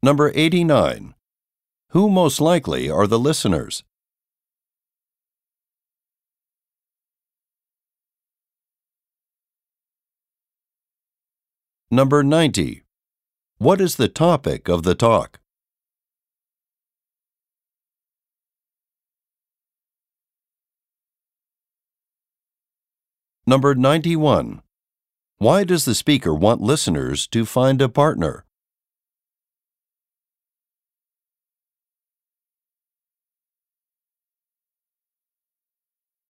Number 89. Who most likely are the listeners? Number 90. What is the topic of the talk? Number 91. Why does the speaker want listeners to find a partner?